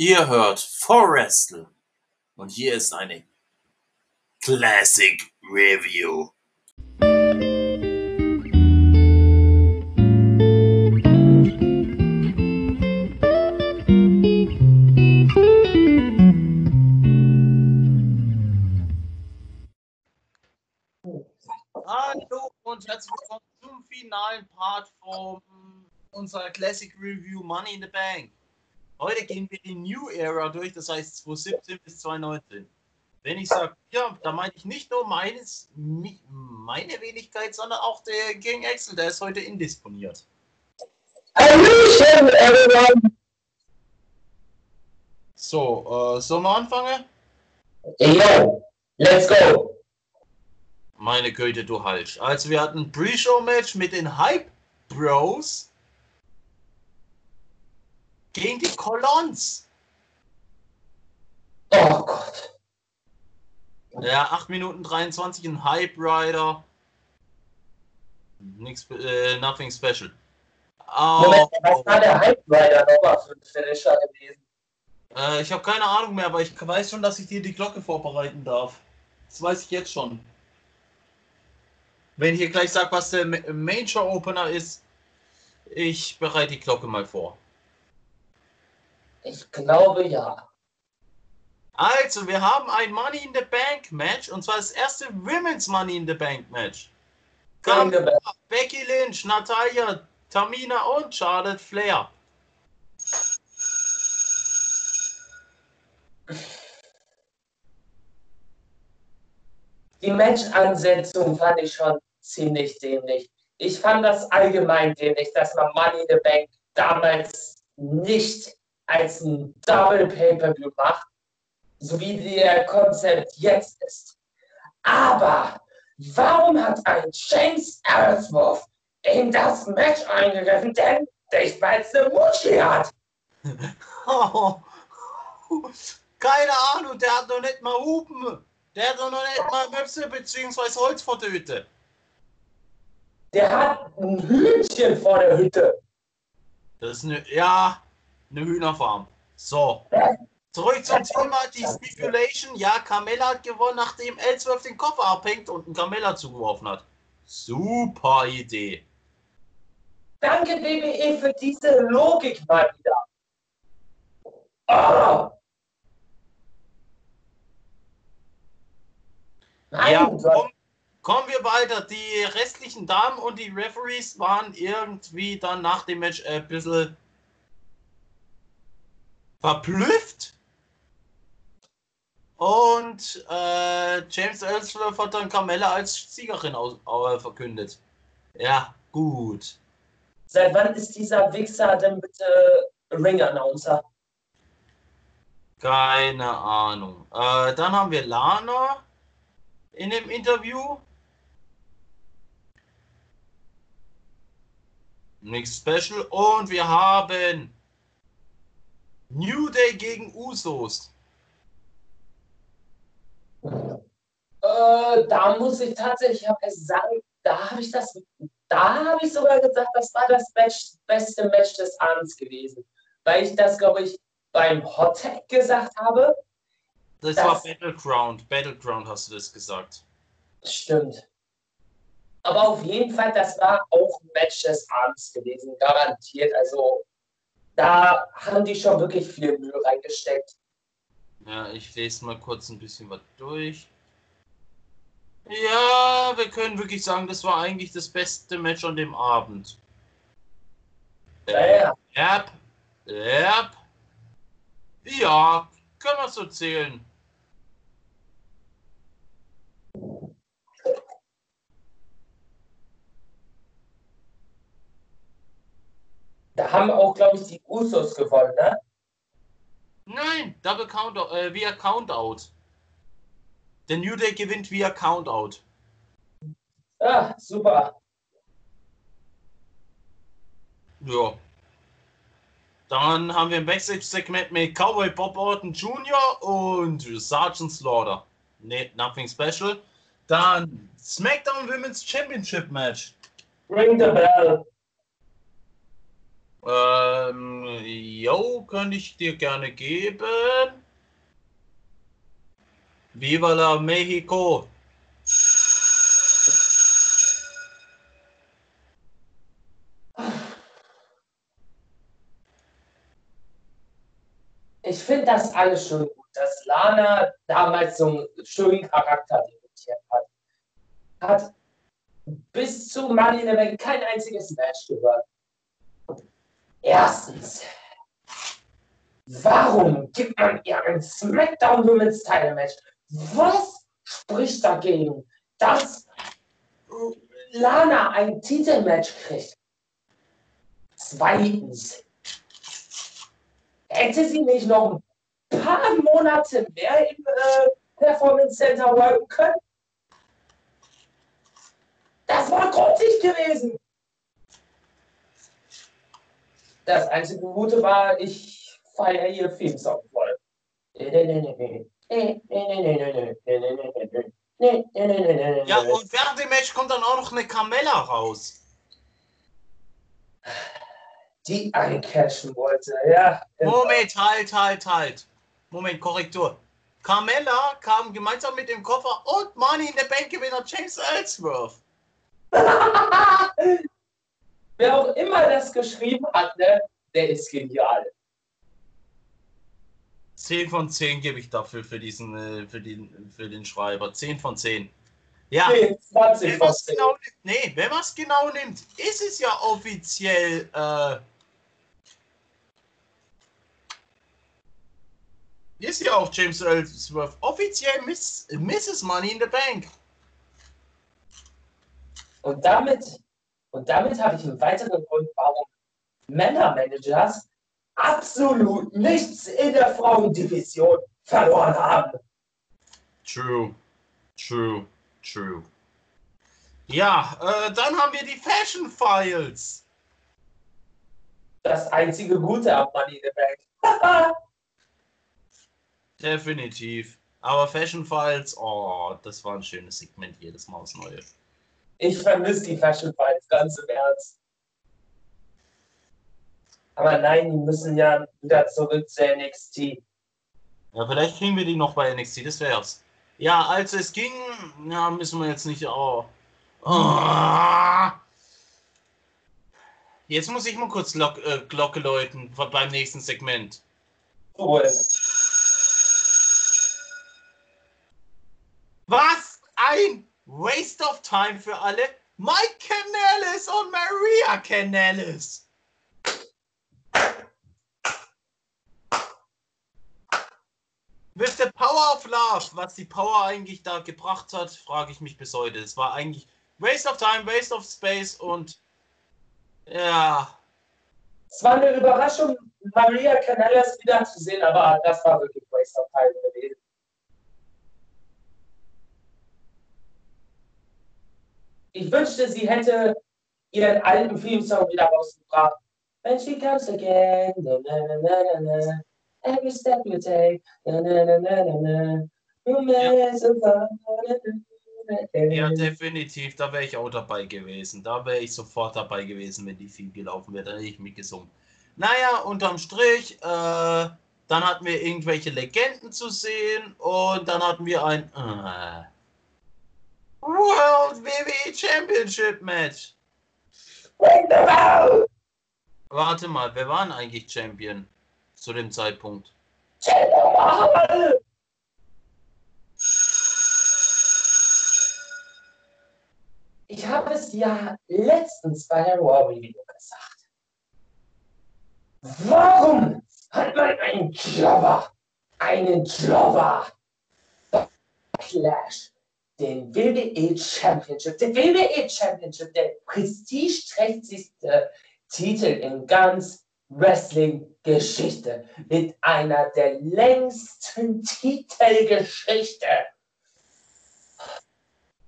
Ihr hört Forrestal und hier ist eine Classic Review. Hallo und herzlich willkommen zum finalen Part von unserer Classic Review Money in the Bank. Heute gehen wir die New Era durch, das heißt 2017 bis 2019. Wenn ich sage, ja, da meine ich nicht nur meines, meine Wenigkeit, sondern auch der King Axel, der ist heute indisponiert. Hallöchen, everyone! So, äh, sollen wir anfangen? Yo, let's go! Meine Güte, du Halsch. Also wir hatten ein Pre-Show-Match mit den Hype Bros gegen die Colons. Oh Gott. Ja, 8 Minuten 23, ein Hype Rider. Nix, äh, nothing special. Oh, Moment, was war der Hype Rider nochmal für ein Finisher gewesen? äh, ich habe keine Ahnung mehr, aber ich weiß schon, dass ich dir die Glocke vorbereiten darf. Das weiß ich jetzt schon. Wenn ich hier gleich sage, was der Ma- Main Show Opener ist, ich bereite die Glocke mal vor. Ich glaube ja. Also, wir haben ein Money in the Bank Match und zwar das erste Women's Money in the Bank Match. Danke, Becky Lynch, Natalia, Tamina und Charlotte Flair. Die Match-Ansetzung fand ich schon ziemlich dämlich. Ich fand das allgemein dämlich, dass man Money in the Bank damals nicht als ein Double Pay-Per-View macht, so wie der Konzept jetzt ist. Aber warum hat ein James Ellsworth in das Match eingegriffen? Denn der weiß eine Muschi hat. Oh, keine Ahnung, der hat noch nicht mal Hupen. Der hat noch nicht mal Möpse bzw. Holz vor der Hütte. Der hat ein Hühnchen vor der Hütte. Das ist eine, ja, eine Hühnerfarm. So, zurück zum Thema, die Stipulation. Ja, Carmella hat gewonnen, nachdem Ellsworth den Koffer abhängt und einen Carmella zugeworfen hat. Super Idee. Danke, WWE, für diese Logik mal wieder. Oh. Mein Ja, komm, kommen wir weiter. Die restlichen Damen und die Referees waren irgendwie dann nach dem Match ein bisschen verblüfft. Und äh, James Ellsworth hat dann Carmella als Siegerin aus, äh, verkündet. Ja, gut. Seit wann ist dieser Wichser denn bitte Ring-Announcer? Keine Ahnung. Äh, dann haben wir Lana in dem Interview. Nichts special. Und wir haben New Day gegen Usos. Äh, da muss ich tatsächlich hab sagen, da habe ich das, da habe ich sogar gesagt, das war das Match, beste Match des Abends gewesen. Weil ich das, glaube ich, beim Hot Tag gesagt habe. Das, Das- war Battleground. Battleground hast du das gesagt. Stimmt. Aber auf jeden Fall, das war auch ein Match des Abends gewesen, garantiert. Also da haben die schon wirklich viel Mühe reingesteckt. Ja, ich lese mal kurz ein bisschen was durch. Ja, wir können wirklich sagen, das war eigentlich das beste Match an dem Abend. Ja, ja. Yep. Yep. Ja, können wir so zählen. Da haben auch, glaube ich, die Usos gewonnen, ne? Nein, Double Countout, äh, via Countout. Der New Day gewinnt via Countout. Ja, super. Ja. Dann haben wir ein Backstage-Segment mit Cowboy Bob Orton Jr. und Sergeant Slaughter. Nee, nothing special. Dann SmackDown Women's Championship Match. Ring the bell. Ähm, yo, könnte ich dir gerne geben. Viva la Mexico! Ich finde das alles schon gut, dass Lana damals so einen schönen Charakter demontiert hat. Hat bis zu Money in kein einziges Match gehört. Erstens, warum gibt man ihr ein SmackDown Women's Title Match? Was spricht dagegen, dass Lana ein Titelmatch kriegt? Zweitens, hätte sie nicht noch ein paar Monate mehr im äh, Performance Center worken können? Das war grottig gewesen. Das einzige Gute war, ich feiere ihr Filmsong voll. Ja, und während dem Match kommt dann auch noch eine Carmella raus. Die eincashen wollte, ja. Moment, halt, halt, halt. Moment, Korrektur. Carmella kam gemeinsam mit dem Koffer und Money in the Bank Gewinner James Ellsworth. Wer auch immer das geschrieben hat, ne, der ist genial. 10 von 10 gebe ich dafür für diesen, äh, für den, für den Schreiber. 10 von 10. Ja, Nee, 20 wenn man es 10. genau nimmt, nee, wenn genau nimmt, ist es ja offiziell, äh, ist ja auch James Ellsworth offiziell Miss, Mrs. Money in the Bank. Und damit, und damit habe ich einen weiteren Grund, warum Männermanagers absolut nichts in der Frauendivision verloren haben. True, true, true. Ja, äh, dann haben wir die Fashion Files. Das einzige Gute am Money in the Bank. Definitiv. Aber Fashion Files, oh, das war ein schönes Segment jedes Mal aufs Neue. Ich vermisse die Fashion Fights ganz im Ernst. Aber nein, die müssen ja wieder zurück zu NXT. Ja, vielleicht kriegen wir die noch bei NXT, das wär's. Ja, als es ging, ja, müssen wir jetzt nicht. Oh. Oh. Jetzt muss ich mal kurz äh, Glocke läuten beim nächsten Segment. Cool. Was ein Waste of Time für alle. Mike Canellis und Maria Canellis. With the Power of Love, was die Power eigentlich da gebracht hat, frage ich mich bis heute. Es war eigentlich Waste of Time, Waste of Space und ja, Es war eine Überraschung, Maria Canellas wieder zu sehen, aber das war wirklich Waste of Time gewesen. Ich wünschte, sie hätte ihren alten Filmsong wieder rausgebracht. When she comes again, na, na, na, na, every step you take, na, na, na, na, na, ja, definitiv, da wäre ich auch dabei gewesen. Da wäre ich sofort dabei gewesen, wenn die Theme gelaufen wäre. Da hätte ich mitgesungen. Naja, unterm Strich, äh, dann hatten wir irgendwelche Legenden zu sehen und dann hatten wir ein äh, World WWE Championship Match. Warte mal, wer war denn eigentlich Champion zu dem Zeitpunkt? Ich habe es ja letztens bei der Raw Review gesagt. Warum hat man einen Jobber, einen Jobber Clash, den WWE Championship, den WWE Championship, der prestigeträchtigste Titel in ganz Wrestling-Geschichte mit einer der längsten Titelgeschichte.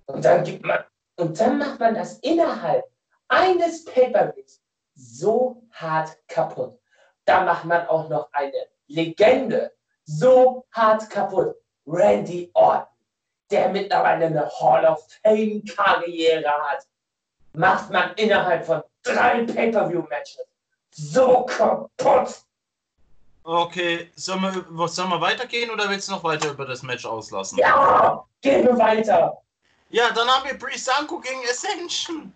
Und dann gibt man, und dann macht man das innerhalb eines Pay-Per-Views so hart kaputt. Da macht man auch noch eine Legende so hart kaputt. Randy Orton, der mittlerweile eine Hall of Fame-Karriere hat, macht man innerhalb von drei Pay-Per-View-Matches so kaputt. Okay, sollen wir, sollen wir weitergehen oder willst du noch weiter über das Match auslassen? Ja, gehen wir weiter. Ja, dann haben wir Brisanko gegen Ascension.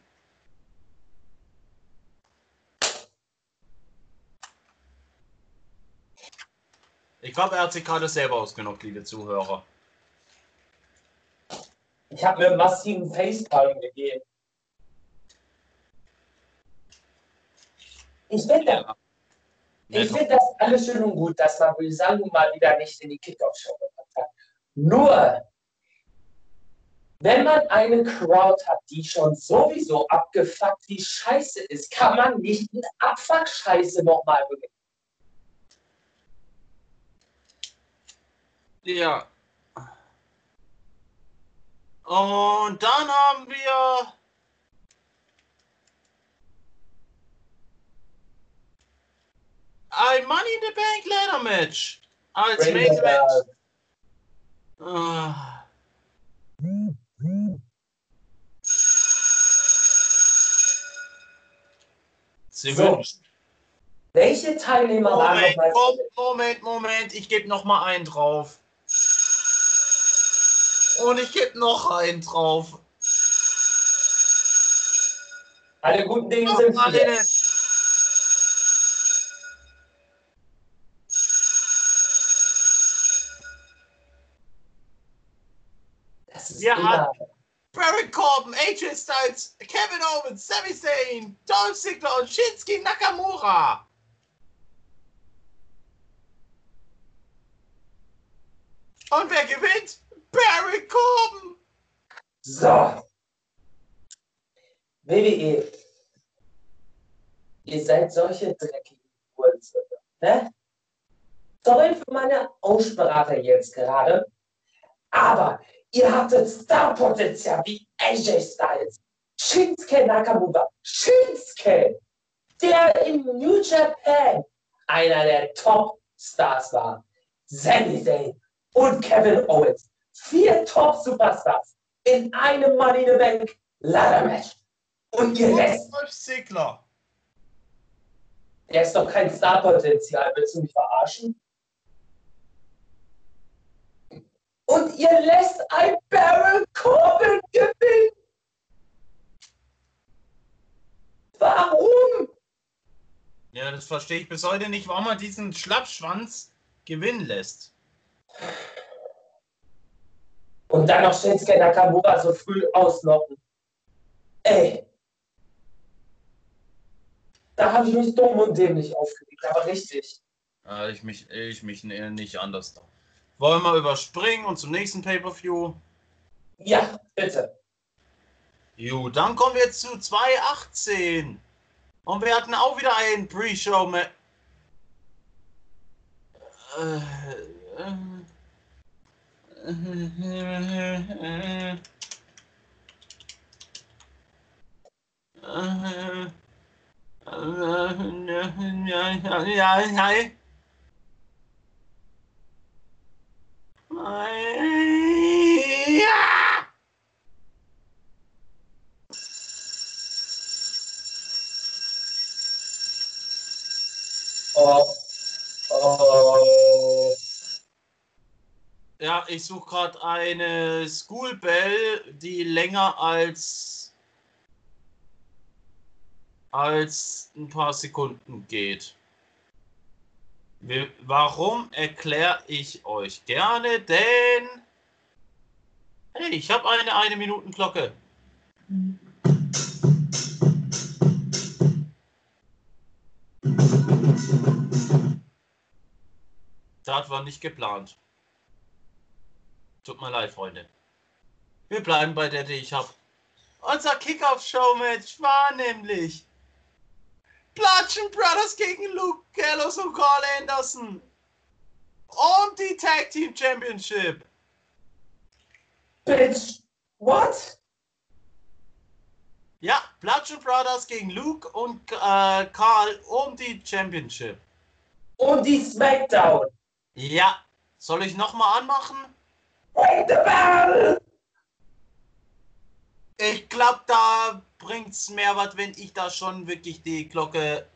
Ich glaube, er hat sich gerade selber ausgenockt, liebe Zuhörer. Ich habe mir einen massiven Facepalm gegeben. Ich finde Ja. ich find das alles schön und gut, dass man Brisango mal wieder nicht in die Kickoff-Show gebracht hat. Nur, wenn man eine Crowd hat, die schon sowieso abgefuckt wie Scheiße ist, kann man nicht mit Abfuck-Scheiße nochmal beginnen. Ja. Und dann haben wir. Ein Money in the Bank Ladder Match. Als Main Event. Ah. Sie So. wünschen. Welche Teilnehmer waren Moment, Moment, Moment, Moment, ich gebe noch mal einen drauf. Und ich gebe noch einen drauf. Alle guten Dinge Noch sind vier. Das ist Wir haben- Baron Corbin, AJ Styles, Kevin Owens, Sami Zayn, Dolph Ziggler und Shinsuke Nakamura. Und wer gewinnt? Baron Corbin. So. WWE. Ihr seid solche dreckigen Hurensöhne, ne? Sorry für meine Aussprache jetzt gerade. Aber ihr hattet Starpotenzial wie AJ Styles, Shinsuke Nakamura, Shinsuke, der in New Japan einer der Top-Stars war. Sami Zayn und Kevin Owens. Vier Top-Superstars in einem Money in the Bank Ladder Match. Und ihr lässt, Dolph Ziggler. der ist doch kein Starpotenzial, willst du mich verarschen? Und ihr lässt ein Baron Corbin gewinnen. Warum? Ja, das verstehe ich bis heute nicht, warum man diesen Schlappschwanz gewinnen lässt. Und dann noch Shinsuke Nakamura so früh auslocken. Ey. Da habe ich mich dumm und dämlich aufgeregt, aber richtig. Äh, ich mich, ich mich äh, nicht anders. Wollen wir überspringen und zum nächsten Pay-Per-View? Ja, bitte. Jo, dann kommen wir zu 2018. Und wir hatten auch wieder ein Pre-Show mit. Äh, äh, äh, äh, ja! Ich suche gerade eine School Bell, die länger als als ein paar Sekunden geht. Warum erkläre ich euch gerne? Denn hey, ich habe eine eine Minuten Glocke. Das war nicht geplant. Tut mir leid, Freunde. Wir bleiben bei der, die ich habe. Unser Kickoff-Show-Match war nämlich Bludgeon Brothers gegen Luke Gallows und Carl Anderson. Und die Tag Team Championship. Bitch. What? Ja, Bludgeon Brothers gegen Luke und äh, Carl um die Championship. Und die Smackdown. Ja, soll ich nochmal anmachen? Ich glaube, da bringt's mehr was, wenn ich da schon wirklich die Glocke.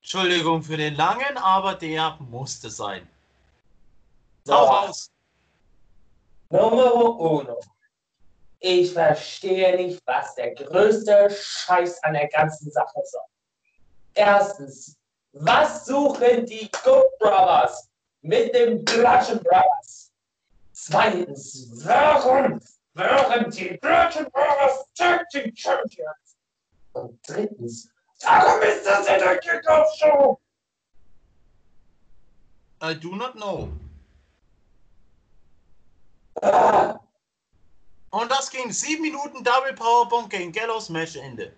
Entschuldigung für den langen, aber der musste sein. Sau raus! Numero uno. Ich verstehe nicht, was der größte Scheiß an der ganzen Sache soll. Erstens, was suchen die Good Brothers mit den Bludgeon Brothers? Zweitens, warum wären die Bludgeon Brothers Tag Team Champions? Und drittens, warum ist das in der Kickoff-Show? I do not know. Und das ging sieben Minuten Double Powerbomb gegen Gallows Match Ende.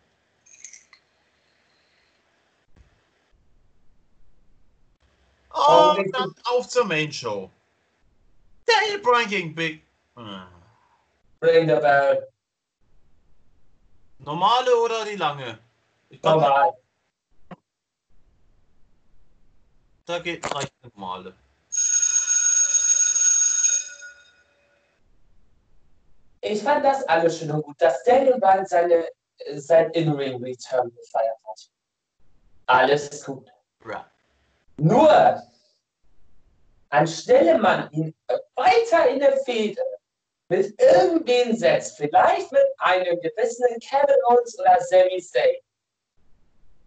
Und dann auf zur Main Show. Daniel Bryan gegen Big. Ring the bell. Normale oder die lange? Normal. Da geht reicht normale. Ich fand das alles schön und gut, dass Daniel Bryan seine, sein In-Ring-Return gefeiert hat. Alles ist gut. Ja. Nur, anstelle man ihn weiter in der Fehde mit irgendwen setzt, vielleicht mit einem gewissen Kevin Owens oder Sami Zayn,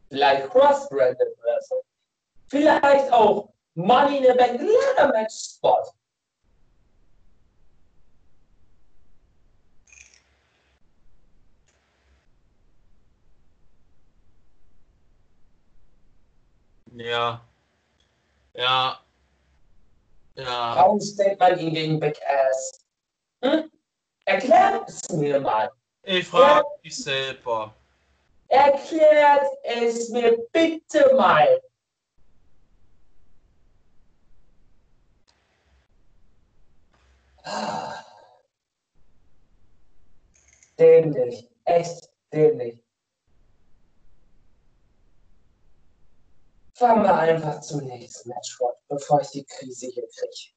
vielleicht Cross-Branded oder so, vielleicht auch Money in the Bank Ladder Match Spot. Ja. Ja. Ja. Warum stellt man ihn gegen Big Ass? Hm? Erklärt es mir mal. Ich frage mich selber. Erklärt es mir bitte mal. Ah. Dämlich. Echt dämlich. Fahren wir einfach zum nächsten Match fort, bevor ich die Krise hier kriege.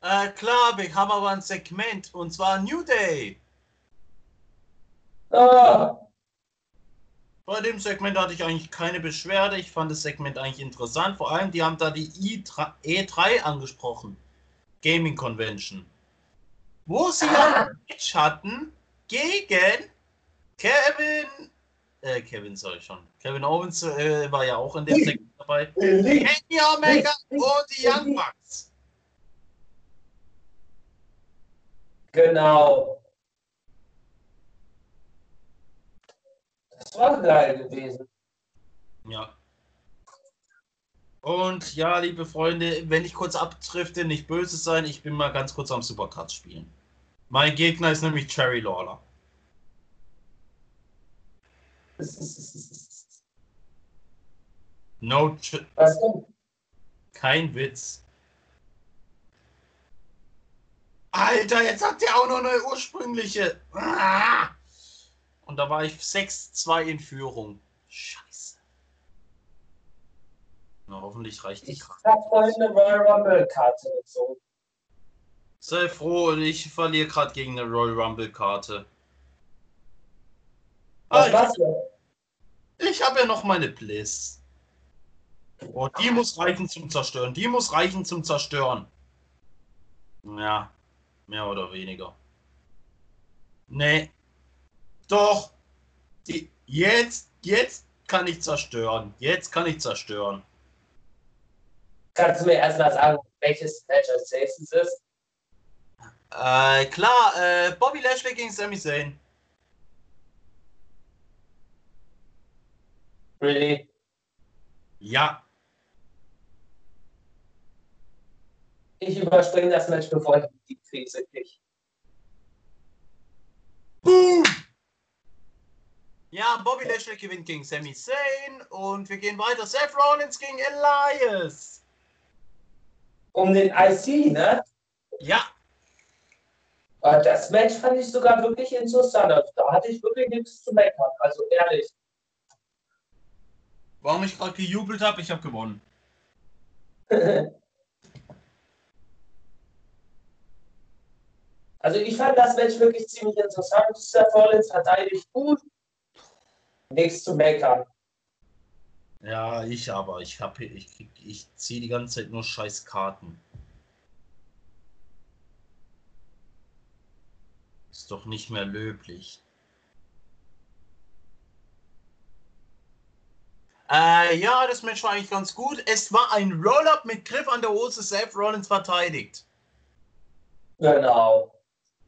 Äh, klar, wir haben aber ein Segment und zwar New Day. Ah, Bei dem Segment hatte ich eigentlich keine Beschwerde. Ich fand das Segment eigentlich interessant. Vor allem, die haben da die I3 E3 angesprochen. Gaming Convention. Wo sie Ah. ein Match hatten gegen Kevin. Äh, Kevin soll ich schon. Kevin Owens äh, war ja auch in dem Segment dabei. Kenny Omega und die Young Bucks. Genau. Das war geil gewesen. Ja. Und ja, liebe Freunde, wenn ich kurz abdrifte, nicht böse sein, ich bin mal ganz kurz am Supercard spielen. Mein Gegner ist nämlich Cherry Lawler. No, Was denn? kein Witz. Alter, jetzt hat der auch noch eine ursprüngliche. Und da war ich 6-2 in Führung. Scheiße. Na, hoffentlich reicht die Ich Karte. hab vorhin eine Royal Rumble Karte gezogen. Sei froh, ich verliere gerade gegen eine Royal Rumble Karte. Was war's denn? Ich habe ja noch meine Bliss. Oh, die muss reichen zum Zerstören. Die muss reichen zum Zerstören. Ja, mehr oder weniger. Nee. Doch. Die, jetzt, jetzt kann ich zerstören. Jetzt kann ich zerstören. Kannst du mir erstmal sagen, welches Match als nächstes ist? Äh, klar, äh, Bobby Lashley gegen Sami Zayn. Really? Ja. Ich überspringe das Match, bevor ich die Krise kriege. Boom! Ja, Bobby Lashley gewinnt gegen Sami Zayn und wir gehen weiter. Seth Rollins gegen Elias. Um den IC, ne? Ja, Aber Das Match fand ich sogar wirklich interessant. Also Da hatte ich wirklich nichts zu meckern. Also ehrlich. Warum ich gerade gejubelt habe, ich habe gewonnen. Also ich fand das Match wirklich ziemlich interessant. Seth Rollins verteidigt gut. Nichts zu meckern. Ja, ich aber. Ich, hab, ich, ich, ich ziehe die ganze Zeit nur scheiß Karten. Ist doch nicht mehr löblich. Äh, ja, das Match war eigentlich ganz gut. Es war ein Roll-Up mit Griff an der Hose. Seth Rollins verteidigt. Genau.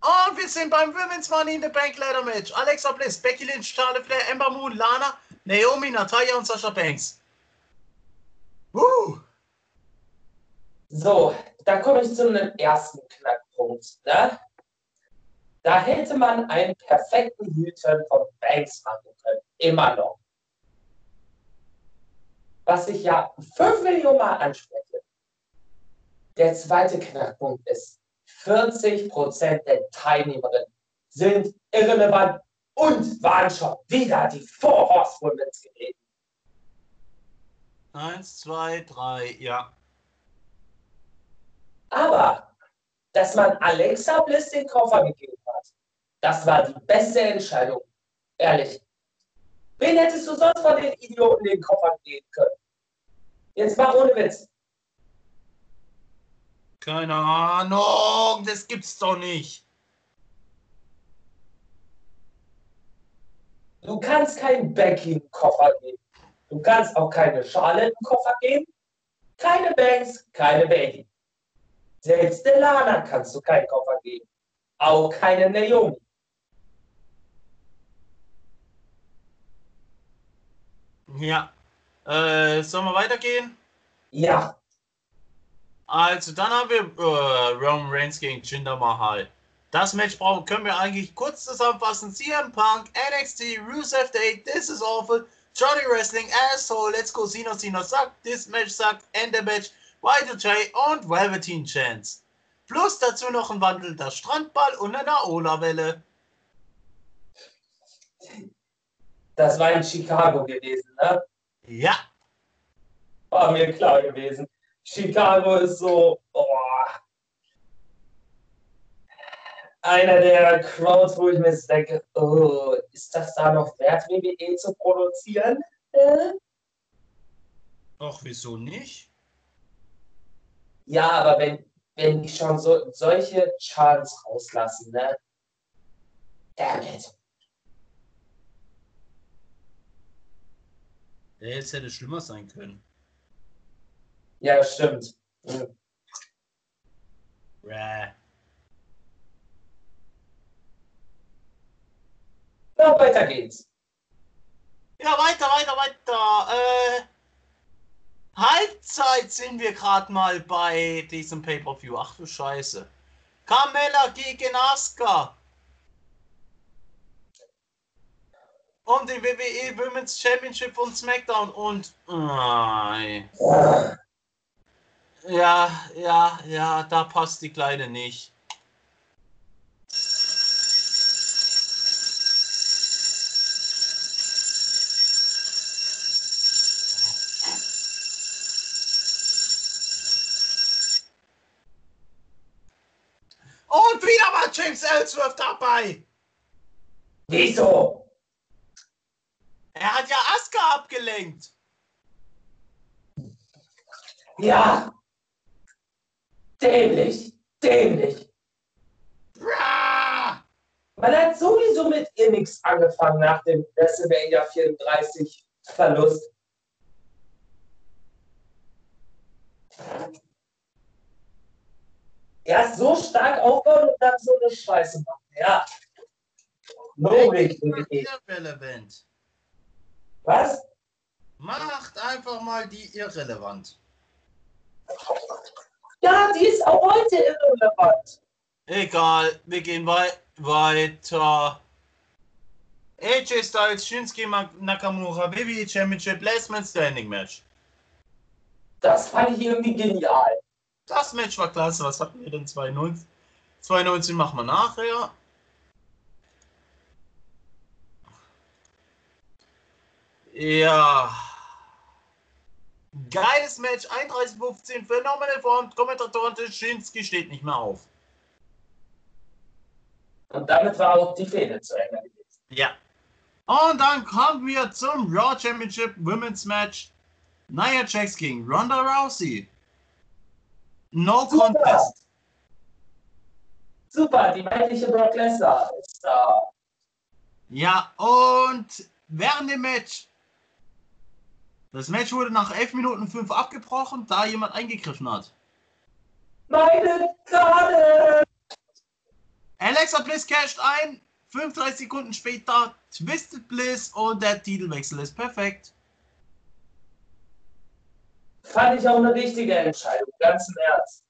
Und wir sind beim Women's Money in the Bank Ladder Match. Alexa Bliss, Becky Lynch, Charlotte Flair, Ember Moon, Lana, Naomi, Natalia und Sasha Banks. Uh. So, da komme ich zu einem ersten Knackpunkt. Ne? Da hätte man einen perfekten Heel-Turn von Banks machen können. Immer noch. Was ich ja 5 Millionen Mal anspreche. Der zweite Knackpunkt ist, 40% der Teilnehmerinnen sind irrelevant und waren schon wieder die Four Horsewomen. Eins, zwei, drei, ja. Aber, dass man Alexa Bliss den Koffer gegeben hat, das war die beste Entscheidung. Ehrlich. Wen hättest du sonst von den Idioten den Koffer geben können? Jetzt mal ohne Witz. Keine Ahnung, das gibt's doch nicht. Du kannst keinen Becky einen Koffer geben. Du kannst auch keine Charlotte einen Koffer geben. Keine Banks, keine Baby. Selbst Delana kannst du keinen Koffer geben. Auch keine Naomi. Ja. Äh, sollen wir weitergehen? Ja, Also, dann haben wir äh, Roman Reigns gegen Jinder Mahal. Das Match brauchen, können wir eigentlich kurz zusammenfassen. CM Punk, NXT, Rusev Day, This is Awful, Johnny Wrestling, Asshole, Let's Go Cena, Cena suckt, This Match suckt, End the Match, Y2J und Velveteen Chance. Plus dazu noch ein wandelnder Strandball und eine Ola-Welle. Das war in Chicago gewesen, ne? Ja, War mir klar gewesen. Chicago ist so, oh, einer der Crowds, wo ich mir denke, oh, ist das da noch wert, WWE zu produzieren? Äh? ach, wieso nicht? Ja, aber wenn, wenn die schon so, solche Chants rauslassen, ne? Damn it. Ja, jetzt hätte es schlimmer sein können. Ja, stimmt. Bäh. Na, weiter geht's. Ja, weiter, weiter, weiter. Äh, Halbzeit sind wir gerade mal bei diesem Pay-Per-View. Ach du Scheiße. Carmella gegen Asuka. Um den WWE Women's Championship von SmackDown und. Nein. Ja, ja, ja, da passt die Kleine nicht. Und wieder war James Ellsworth dabei. Wieso? Er hat ja Asuka abgelenkt. Ja. Dämlich. Dämlich. Bra! Man hat sowieso mit ihr nichts angefangen nach dem WrestleMania 34 Verlust. Erst so stark aufbauen und dann so eine Scheiße machen. Ja. No way. Irrelevant. Was? Macht einfach mal die irrelevant. Ja, die ist auch heute irrelevant. Egal, wir gehen wei weiter. AJ Styles, Shinsuke Nakamura, WWE Championship, Last Man Standing Match. Das fand ich irgendwie genial. Das Match war klasse. Was hatten wir denn? 2019? 2019 machen wir nachher. Ja. Geiles Match. 31-15. Phenomenal Form. Kommentatoren Shinsuke steht nicht mehr auf. Und damit war auch die Fehde zu Ende. Ja. Und dann kommen wir zum Raw Championship Women's Match. Nia Jax gegen Ronda Rousey. No Super. Contest. Super, die weibliche Brock Lesnar ist da. Ja, und während dem Match. Das Match wurde nach 11 Minuten 5 abgebrochen, da jemand eingegriffen hat. Meine Karte! Alexa Bliss casht ein. 35 Sekunden später Twisted Bliss und der Titelwechsel ist perfekt. Fand ich auch eine richtige Entscheidung, ganz im Ernst.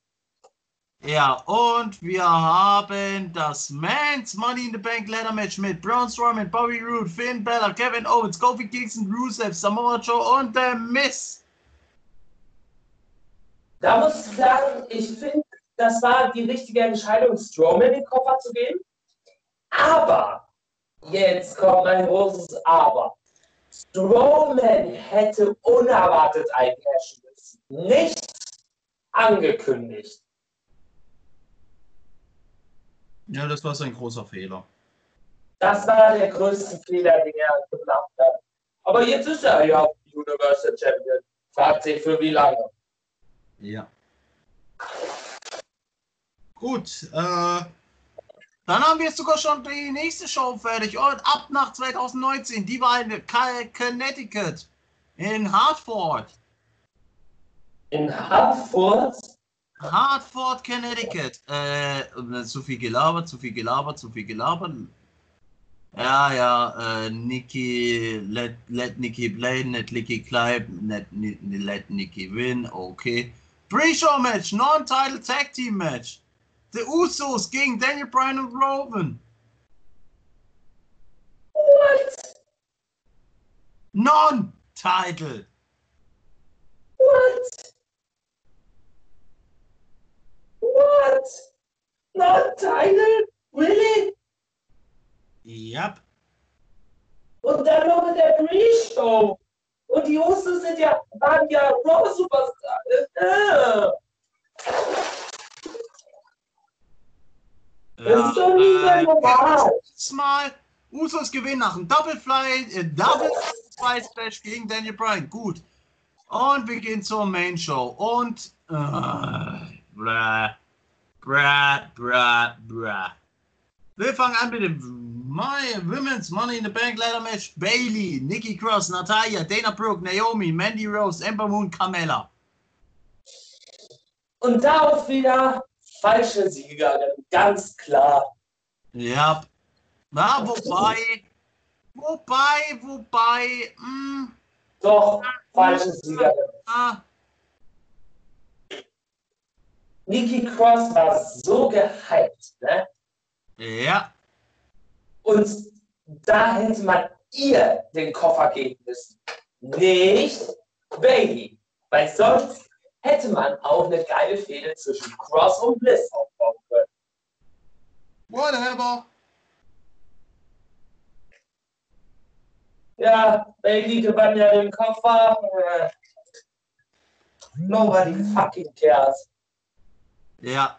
Ja, und wir haben das Men's Money in the Bank Ladder Match mit Braun Strowman, Bobby Roode, Finn Balor, Kevin Owens, Kofi Kingston, Rusev, Samoa Joe und der Miss. Da muss ich sagen, ich finde, das war die richtige Entscheidung, Strowman den Koffer zu geben. Aber, jetzt kommt ein großes Aber. Strowman hätte unerwartet eincashen müssen. Nicht angekündigt. Ja, das war sein großer Fehler. Das war der größte Fehler, den er gemacht hat. Aber jetzt ist er ja Universal Champion. Fragt sich für wie lange. Ja. Gut, äh, dann haben wir sogar schon die nächste Show fertig. Und ab nach 2019, die war in Connecticut, in Hartford. In Hartford Hartford, Connecticut. Äh, zu viel gelabert, zu viel gelabert, zu viel gelabert. Ja, ja, äh, Nikki, let, let Nikki play, let Nikki Clive, let, let Nikki win, okay. Pre-Show Match, Non-Title Tag Team Match. The Usos gegen Daniel Bryan und Rowan. What? Non-Title. What? What? Not title? Really? Yep. Und dann noch in der Pre-Show. Und die Usos sind ja, waren ja Raw Superstar. Äh. Das ist doch nicht mehr äh, normal. Mal Usos gewinnen nach einem Double Fly, äh, Double Fly Splash gegen Daniel Bryan. Gut. Und wir gehen zur Main Show. Und äh, bra, bra, bra, bra. Wir fangen an mit dem My Women's Money in the Bank Ladder Match. Bailey, Nikki Cross, Natalia, Dana Brooke, Naomi, Mandy Rose, Ember Moon, Carmella. Und darauf wieder falsche Siegerin, ganz klar. Ja. Na, wobei, wobei, wobei, mh, Doch, falsche Siegerin. ah, Nikki Cross war so gehypt, ne? ja, Und da hätte man ihr den Koffer geben müssen. Nicht Bailey. Weil sonst hätte man auch eine geile Fehde zwischen Cross und Bliss aufbauen können. whatever. Ja, Bailey gewann ja den Koffer. Nobody fucking cares. Ja.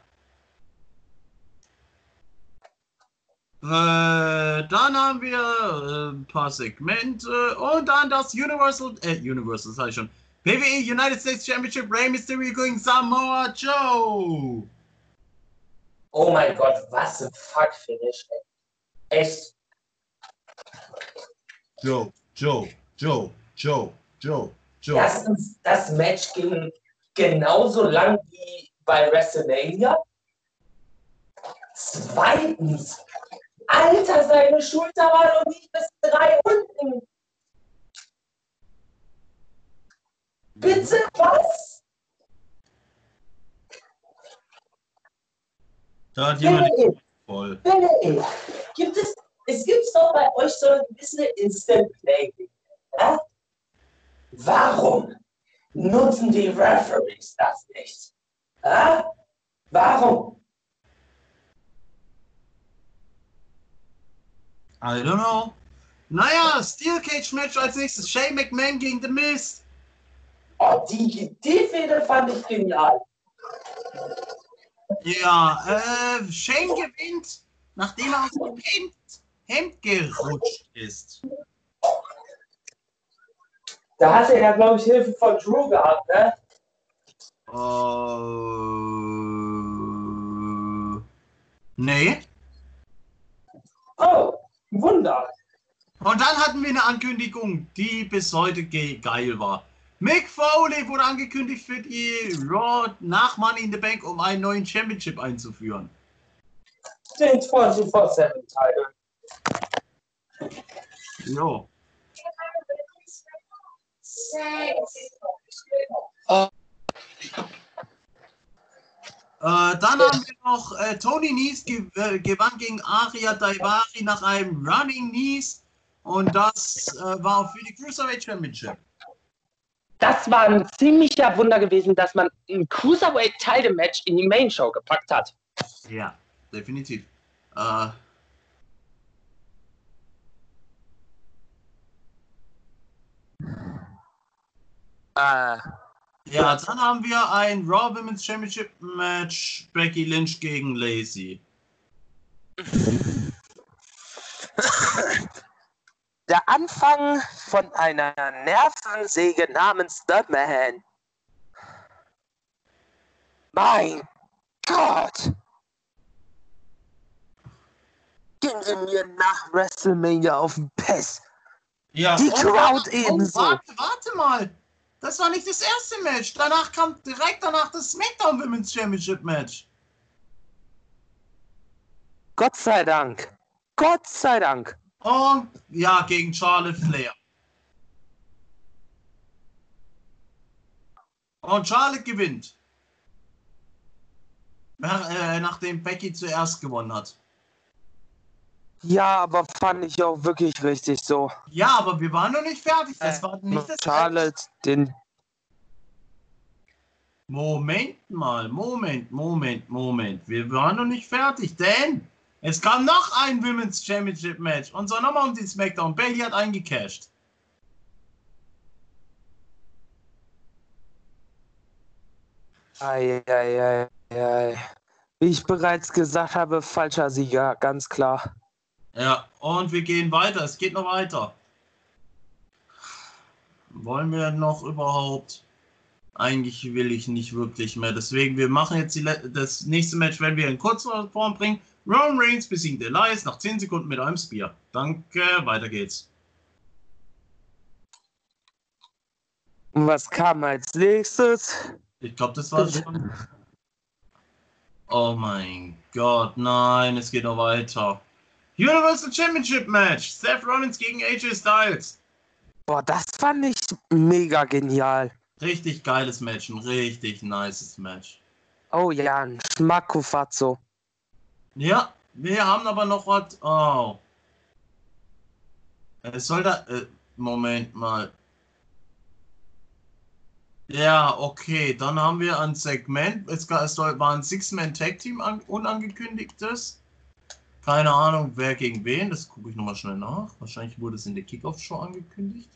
Äh, dann haben wir äh, ein paar Segmente und dann das Universal, äh, Universal, sag ich schon. WWE United States Championship Rey Mysterio gegen Samoa Joe. Oh mein Gott, was ein Fuck-Finish. ey. Echt. Joe, Joe, Joe, Joe, Joe, Joe. Erstens, das Match ging genauso lang wie bei WrestleMania. Zweitens, Alter, seine Schulter war noch nicht bis drei unten. Bitte was? Da hat jemand den voll. Gibt es, es gibt doch bei euch so ein bisschen Instant Play. Ja? Warum nutzen die Referees das nicht? Ja? Warum? I don't know. Naja, Steel Cage Match als nächstes. Shane McMahon gegen The Miz. Oh, die, die Fehde fand ich genial. Ja, äh, Shane gewinnt, nachdem er aus dem Hemd, Hemd gerutscht ist. Da hast du ja, glaube ich, Hilfe von Drew gehabt, ne? Uh, nee. Oh, Wunder. Und dann hatten wir eine Ankündigung, die bis heute ge geil war. Mick Foley wurde angekündigt für die Raw nach Money in the Bank, um einen neuen Championship einzuführen. Den 24-7-Title. Jo. Äh, dann haben wir noch äh, Tony Nies ge äh, gewann gegen Aria Daivari nach einem Running Nies und das äh, war für die Cruiserweight Championship. Das war ein ziemlicher Wunder gewesen, dass man ein Cruiserweight-Title-Match in die Main-Show gepackt hat. Ja, definitiv. Äh, Äh, ja, dann haben wir ein Raw Women's Championship Match Becky Lynch gegen Lacey. der Anfang von einer Nervensäge namens The Man. Mein Gott! Gehen Sie mir nach WrestleMania auf den Piss. Ja, Die und Crowd danach- ebenso. Oh, warte, warte mal. Das war nicht das erste Match. Danach kam direkt danach das SmackDown Women's Championship Match. Gott sei Dank. Gott sei Dank. Und ja, gegen Charlotte Flair. Und Charlotte gewinnt. Nach, äh, nachdem Becky zuerst gewonnen hat. Ja, aber fand ich auch wirklich richtig so. Ja, aber wir waren noch nicht fertig. Das war nicht das Charlotte, den Moment mal, Moment, Moment, Moment. Wir waren noch nicht fertig, denn es kam noch ein Women's Championship Match. Und zwar nochmal um die SmackDown. Bailey hat eingecashed. Ei, ei, ei, ei. Wie ich bereits gesagt habe, falscher Sieger, ganz klar. Ja, und wir gehen weiter. Es geht noch weiter. Wollen wir noch überhaupt? Eigentlich will ich nicht wirklich mehr. Deswegen, wir machen jetzt das nächste Match, wenn wir in kurzer Form bringen. Roman Reigns besiegt Elias nach 10 Sekunden mit einem Spear. Danke, weiter geht's. Und was kam als nächstes? Ich glaube, das war schon. Oh mein Gott, nein, es geht noch weiter. Universal Championship Match. Seth Rollins gegen AJ Styles. Boah, das fand ich mega genial. Richtig geiles Match, ein richtig nices Match. Oh ja, ein Schmackofazzo. Ja, wir haben aber noch was. Oh. Es soll da. Äh, Moment mal. Ja, okay, dann haben wir ein Segment. Es, war ein Six-Man-Tag-Team an, unangekündigtes. Keine Ahnung, wer gegen wen. Das gucke ich nochmal schnell nach. Wahrscheinlich wurde es in der Kickoff-Show angekündigt.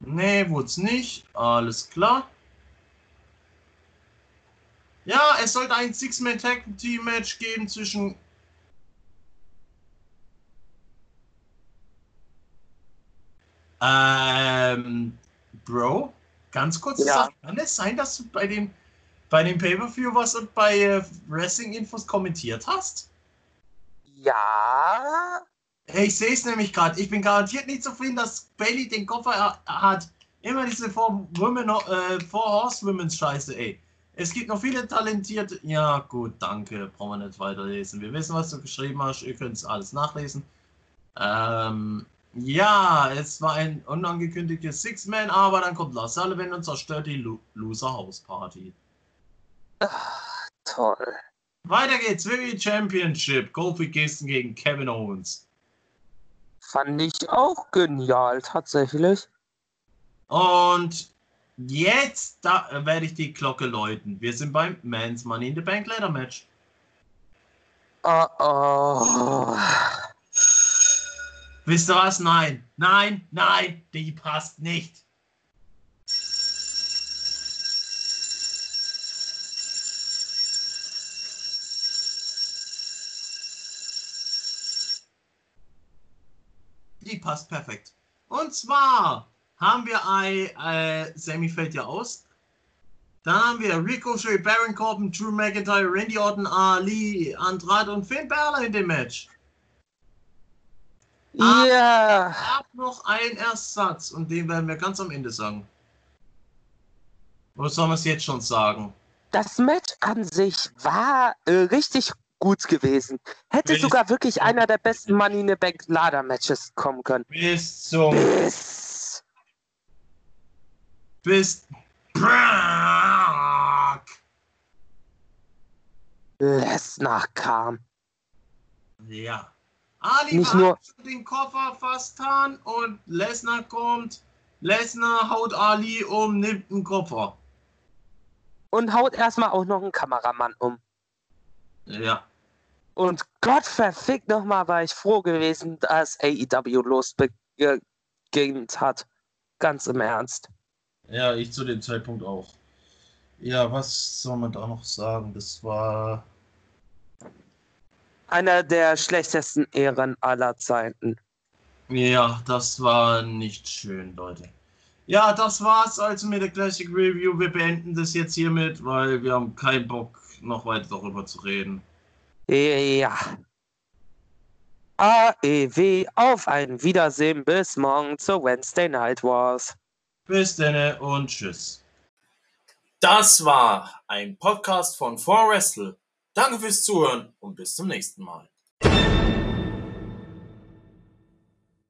Nee, wurde es nicht. Alles klar. Ja, es sollte ein Six-Man-Tag-Team-Match geben zwischen. Ähm, Bro, ganz kurz, Ja. Kann es sein, dass du bei dem, bei dem Pay-Per-View was und bei äh, Wrestling-Infos kommentiert hast? Ja. Ich sehe es nämlich gerade. Ich bin garantiert nicht zufrieden, dass Bailey den Koffer ha- hat. Immer diese Four, Women, äh, Four Horsewomen Scheiße, ey. Es gibt noch viele talentierte. Ja, gut, danke. Brauchen wir nicht weiterlesen. Wir wissen, was du geschrieben hast. Ihr könnt es alles nachlesen. Ähm, ja, es war ein unangekündigtes Six-Man, aber dann kommt Lars Sullivan und zerstört die Lo Loser House Party. Toll. Weiter geht's. WWE Championship. Kofi Kingston gegen Kevin Owens. Fand ich auch genial, tatsächlich. Und jetzt da werde ich die Glocke läuten. Wir sind beim Men's Money in the Bank Ladder Match. Oh, oh. Wisst ihr was? Nein, nein, nein, die passt nicht. Die passt perfekt. Und zwar haben wir ein, äh, Sammy fällt ja aus. Dann haben wir Ricochet, Baron Corbin, Drew McIntyre, Randy Orton, Ali, Andrade und Finn Balor in dem Match. Ah. Ja. Es gab noch einen Ersatz und den werden wir ganz am Ende sagen. Oder sollen wir es jetzt schon sagen? Das Match an sich war äh, richtig gut gewesen. Hätte Richtig. sogar wirklich einer der besten Money in the Bank Lader Matches kommen können. Bis zum. Bis Bis. Brock. Lesnar kam. Ja. Ali Nicht nur- den Koffer fast an und Lesnar kommt. Lesnar haut Ali um, nimmt einen Koffer. Und haut erstmal auch noch einen Kameramann um. Ja. Und Gott verfickt nochmal war ich froh gewesen, dass AEW losbeginnt hat. Ganz im Ernst. Ja, ich zu dem Zeitpunkt auch. Ja, was soll man da noch sagen? Das war. Einer der schlechtesten Ehren aller Zeiten. Ja, das war nicht schön, Leute. Ja, das war's also mit der Classic Review. Wir beenden das jetzt hiermit, weil wir haben keinen Bock, noch weiter darüber zu reden. Ja. AEW, auf ein Wiedersehen bis morgen zur Wednesday Night Wars. Bis dann und tschüss. Das war ein Podcast von 4Wrestle. Danke fürs Zuhören und bis zum nächsten Mal.